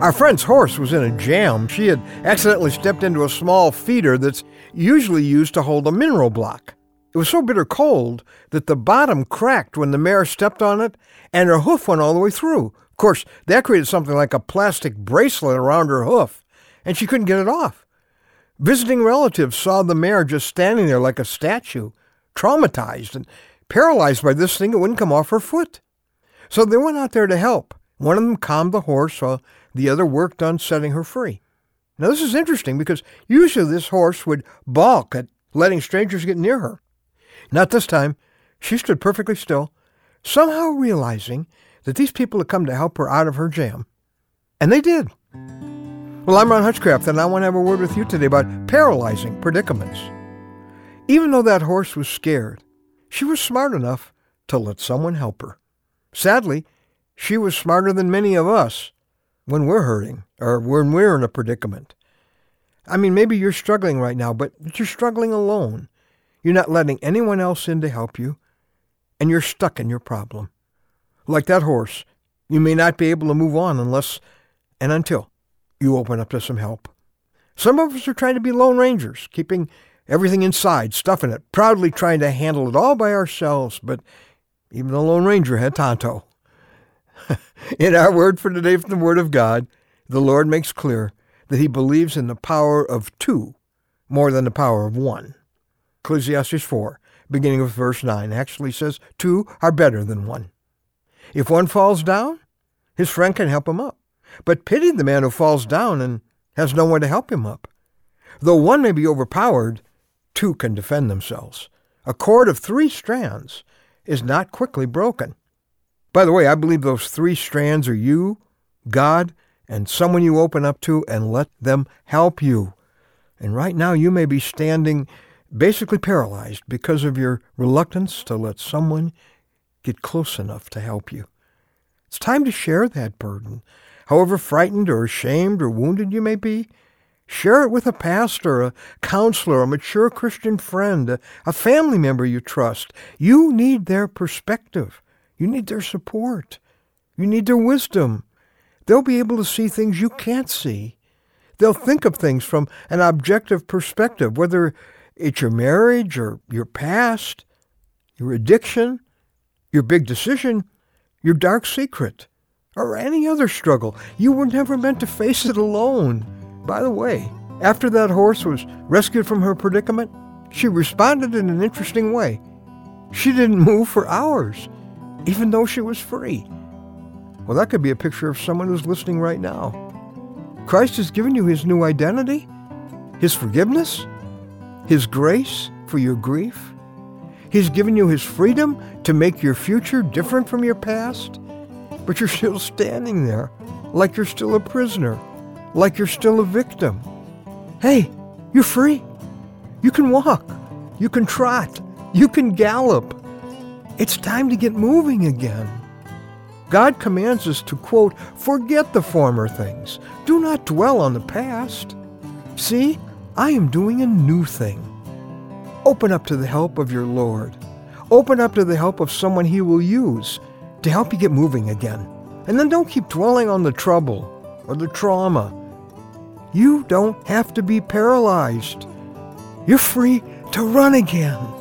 Our friend's horse was in a jam. She had accidentally stepped into a small feeder that's usually used to hold a mineral block. It was so bitter cold that the bottom cracked when the mare stepped on it, and her hoof went all the way through. Of course, that created something like a plastic bracelet around her hoof, and she couldn't get it off. Visiting relatives saw the mare just standing there like a statue, traumatized and paralyzed by this thing that wouldn't come off her foot. So they went out there to help. One of them calmed the horse while the other worked on setting her free. Now, this is interesting because usually this horse would balk at letting strangers get near her. Not this time. She stood perfectly still, somehow realizing that these people had come to help her out of her jam. And they did. Well, I'm Ron Hutchcraft, and I want to have a word with you today about paralyzing predicaments. Even though that horse was scared, she was smart enough to let someone help her. Sadly, she was smarter than many of us when we're hurting or when we're in a predicament. I mean, maybe you're struggling right now, but you're struggling alone. You're not letting anyone else in to help you, and you're stuck in your problem. Like that horse, you may not be able to move on unless and until you open up to some help. Some of us are trying to be lone rangers, keeping everything inside, stuffing it, proudly trying to handle it all by ourselves, but even the Lone Ranger had Tonto. in our word for today from the Word of God, the Lord makes clear that he believes in the power of two more than the power of one. Ecclesiastes 4, beginning with verse 9, actually says two are better than one. If one falls down, his friend can help him up. But pity the man who falls down and has no one to help him up. Though one may be overpowered, two can defend themselves. A cord of three strands is not quickly broken. By the way, I believe those three strands are you, God, and someone you open up to and let them help you. And right now you may be standing basically paralyzed because of your reluctance to let someone get close enough to help you. It's time to share that burden. However frightened or ashamed or wounded you may be, share it with a pastor, a counselor, a mature Christian friend, a, family member you trust. You need their perspective. You need their support. You need their wisdom. They'll be able to see things you can't see. They'll think of things from an objective perspective, whether it's your marriage or your past, your addiction, your big decision, your dark secret, or any other struggle. You were never meant to face it alone. By the way, after that horse was rescued from her predicament, she responded in an interesting way. She didn't move for hours, even though she was free. Well, that could be a picture of someone who's listening right now. Christ has given you his new identity, his forgiveness, his grace for your grief. He's given you his freedom to make your future different from your past. But you're still standing there like you're still a prisoner, like you're still a victim. Hey, you're free. You can walk. You can trot. You can gallop. It's time to get moving again. God commands us to, quote, forget the former things. Do not dwell on the past. See, I am doing a new thing. Open up to the help of your Lord. Open up to the help of someone He will use to help you get moving again. And then don't keep dwelling on the trouble or the trauma. You don't have to be paralyzed. You're free to run again.